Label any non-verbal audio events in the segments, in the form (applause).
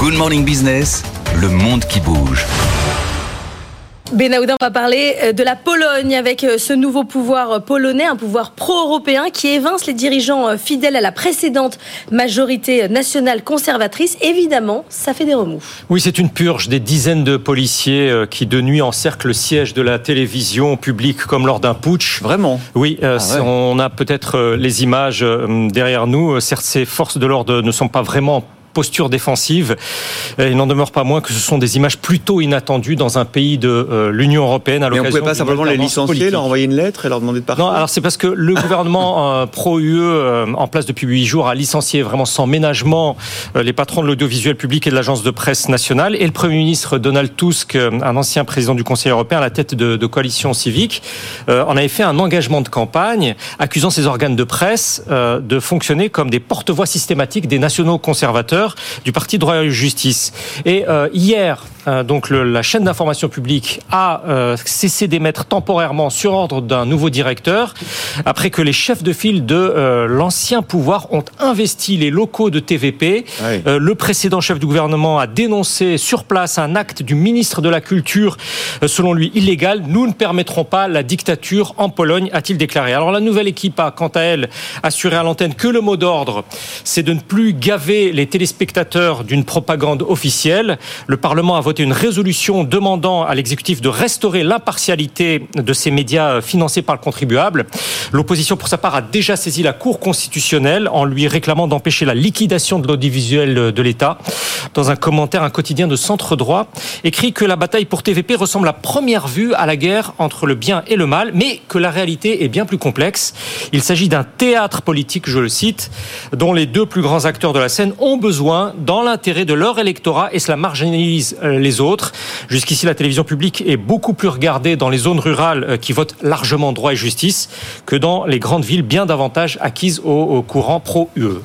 Good Morning Business, le monde qui bouge. Benaouda, on va parler euh, de la Pologne avec euh, ce nouveau pouvoir euh, polonais, un pouvoir pro-européen qui évince les dirigeants fidèles à la précédente majorité nationale conservatrice. Évidemment, ça fait des remous. Oui, c'est une purge des dizaines de policiers qui de nuit encerclent le siège de la télévision publique comme lors d'un putsch. Vraiment? Oui, ah on a peut-être les images derrière nous. Certes, ces forces de l'ordre ne sont pas vraiment posture défensive. Il n'en demeure pas moins que ce sont des images plutôt inattendues dans un pays de euh, l'Union européenne. À Mais on ne pouvait pas simplement les licencier, leur envoyer une lettre et leur demander de partir Non, alors c'est parce que le gouvernement (laughs) euh, pro-UE euh, en place depuis huit jours a licencié vraiment sans ménagement les patrons de l'audiovisuel public et de l'agence de presse nationale et le Premier ministre Donald Tusk, un ancien président du Conseil européen à la tête de, de coalition civique, en avait fait un engagement de campagne accusant ces organes de presse de fonctionner comme des porte-voix systématiques des nationaux conservateurs du Parti droit et justice. Et euh, hier, euh, donc la chaîne d'information publique a euh, cessé d'émettre temporairement sur ordre d'un nouveau directeur après que les chefs de file de l'ancien pouvoir ont investi les locaux de TVP. le précédent chef du gouvernement a dénoncé sur place un acte du ministre de la Culture, selon lui illégal. Nous ne permettrons pas la dictature en Pologne, a-t-il déclaré. Alors la nouvelle équipe a, quant à elle, assuré à l'antenne que le mot d'ordre, c'est de ne plus gaver les téléspectateurs spectateur d'une propagande officielle. Le Parlement a voté une résolution demandant à l'exécutif de restaurer l'impartialité de ces médias financés par le contribuable. L'opposition, pour sa part, a déjà saisi la Cour constitutionnelle en lui réclamant d'empêcher la liquidation de l'audiovisuel de l'État. Dans un commentaire, un quotidien de centre droit écrit que la bataille pour TVP ressemble à première vue à la guerre entre le bien et le mal, mais que la réalité est bien plus complexe. Il s'agit d'un théâtre politique, je le cite, dont les deux plus grands acteurs de la scène ont besoin dans l'intérêt de leur électorat et cela marginalise euh, les autres. Jusqu'ici, la télévision publique est beaucoup plus regardée dans les zones rurales euh, qui votent largement droit et justice que dans les grandes villes bien davantage acquises au courant pro-UE.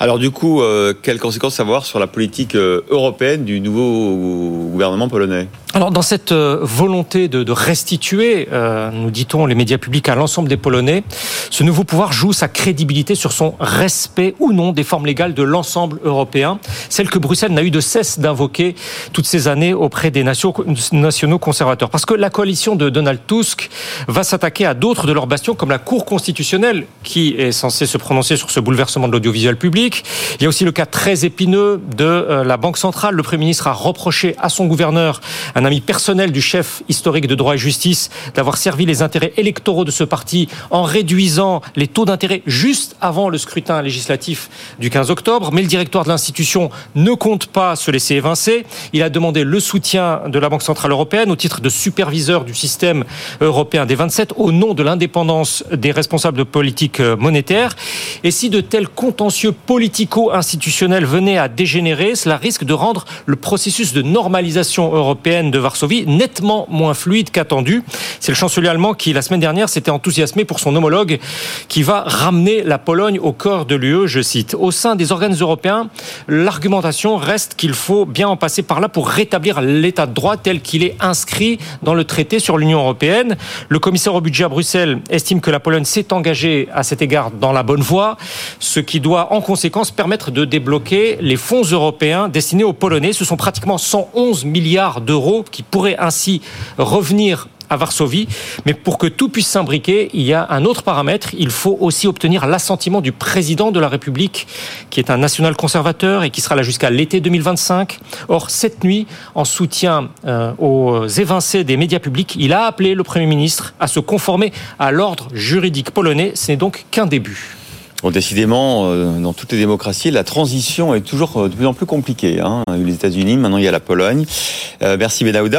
Alors du coup, euh, quelles conséquences avoir sur la politique euh, européenne du nouveau gouvernement polonais? Alors dans cette euh, volonté de, restituer, nous dit-on, les médias publics à l'ensemble des Polonais, ce nouveau pouvoir joue sa crédibilité sur son respect ou non des formes légales de l'ensemble européen, celle que Bruxelles n'a eu de cesse d'invoquer toutes ces années auprès des nationaux conservateurs. Parce que la coalition de Donald Tusk va s'attaquer à d'autres de leurs bastions, comme la Cour constitutionnelle, qui est censée se prononcer sur ce bouleversement de l'audiovisuel Il y a aussi le cas très épineux de euh, la Banque centrale. Le Premier ministre a reproché à son gouverneur, un ami personnel du chef historique de droit et justice, d'avoir servi les intérêts électoraux de ce parti en réduisant les taux d'intérêt juste avant le scrutin législatif du 15 octobre. Mais le directoire de l'institution ne compte pas se laisser évincer. Il a demandé le soutien de la Banque centrale européenne au titre de superviseur du système européen des 27 au nom de l'indépendance des responsables de politique monétaire. Et si de tels contentieux politico-institutionnel venait à dégénérer, cela risque de rendre le processus de normalisation européenne de Varsovie nettement moins fluide qu'attendu. C'est le chancelier allemand qui, la semaine dernière, s'était enthousiasmé pour son homologue qui va ramener la Pologne au corps de l'UE, je cite. Au sein des organes européens, l'argumentation reste qu'il faut bien en passer par là pour rétablir l'état de droit tel qu'il est inscrit dans le traité sur l'Union européenne. Le commissaire au budget à Bruxelles estime que la Pologne s'est engagée à cet égard dans la bonne voie, ce qui doit en conséquence permettre de débloquer les fonds européens destinés aux Polonais. Ce sont pratiquement 111 milliards d'euros qui pourraient ainsi revenir à Varsovie. Mais pour que tout puisse s'imbriquer, il y a un autre paramètre. Il faut aussi obtenir l'assentiment du président de la République, qui est un national conservateur et qui sera là jusqu'à l'été 2025. Or, cette nuit, en soutien euh, aux évincés des médias publics, il a appelé le Premier ministre à se conformer à l'ordre juridique polonais. Ce n'est donc qu'un début. Bon, décidément, euh, dans toutes les démocraties, la transition est toujours euh, de plus en plus compliquée. Il y a eu les États-Unis, maintenant il y a la Pologne. Euh, merci Benaouda.